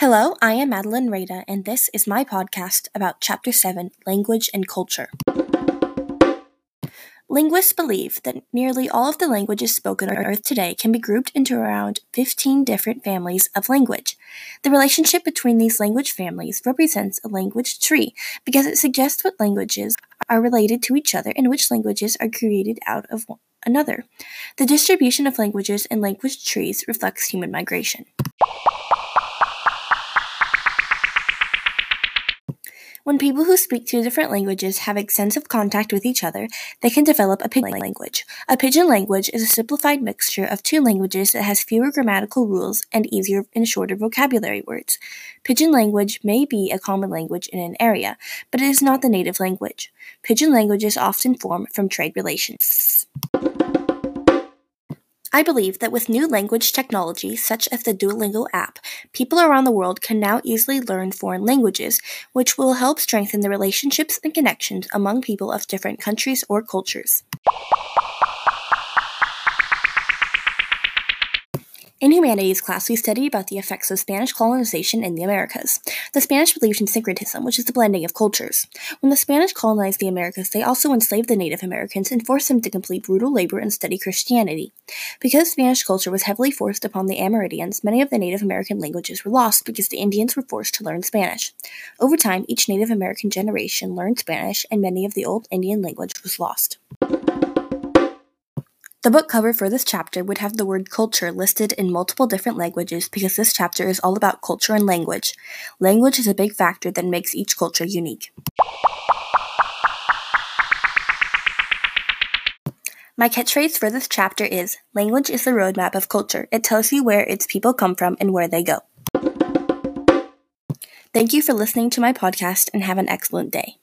Hello, I am Madeline Rada, and this is my podcast about Chapter 7 Language and Culture. Linguists believe that nearly all of the languages spoken on Earth today can be grouped into around 15 different families of language. The relationship between these language families represents a language tree because it suggests what languages are related to each other and which languages are created out of another. The distribution of languages in language trees reflects human migration. When people who speak two different languages have extensive contact with each other, they can develop a pidgin language. A pidgin language is a simplified mixture of two languages that has fewer grammatical rules and easier and shorter vocabulary words. Pidgin language may be a common language in an area, but it is not the native language. Pidgin languages often form from trade relations. I believe that with new language technology, such as the Duolingo app, people around the world can now easily learn foreign languages, which will help strengthen the relationships and connections among people of different countries or cultures. In humanities class, we studied about the effects of Spanish colonization in the Americas. The Spanish believed in syncretism, which is the blending of cultures. When the Spanish colonized the Americas, they also enslaved the Native Americans and forced them to complete brutal labor and study Christianity. Because Spanish culture was heavily forced upon the Amerindians, many of the Native American languages were lost because the Indians were forced to learn Spanish. Over time, each Native American generation learned Spanish, and many of the old Indian language was lost. The book cover for this chapter would have the word culture listed in multiple different languages because this chapter is all about culture and language. Language is a big factor that makes each culture unique. My catchphrase for this chapter is Language is the roadmap of culture. It tells you where its people come from and where they go. Thank you for listening to my podcast and have an excellent day.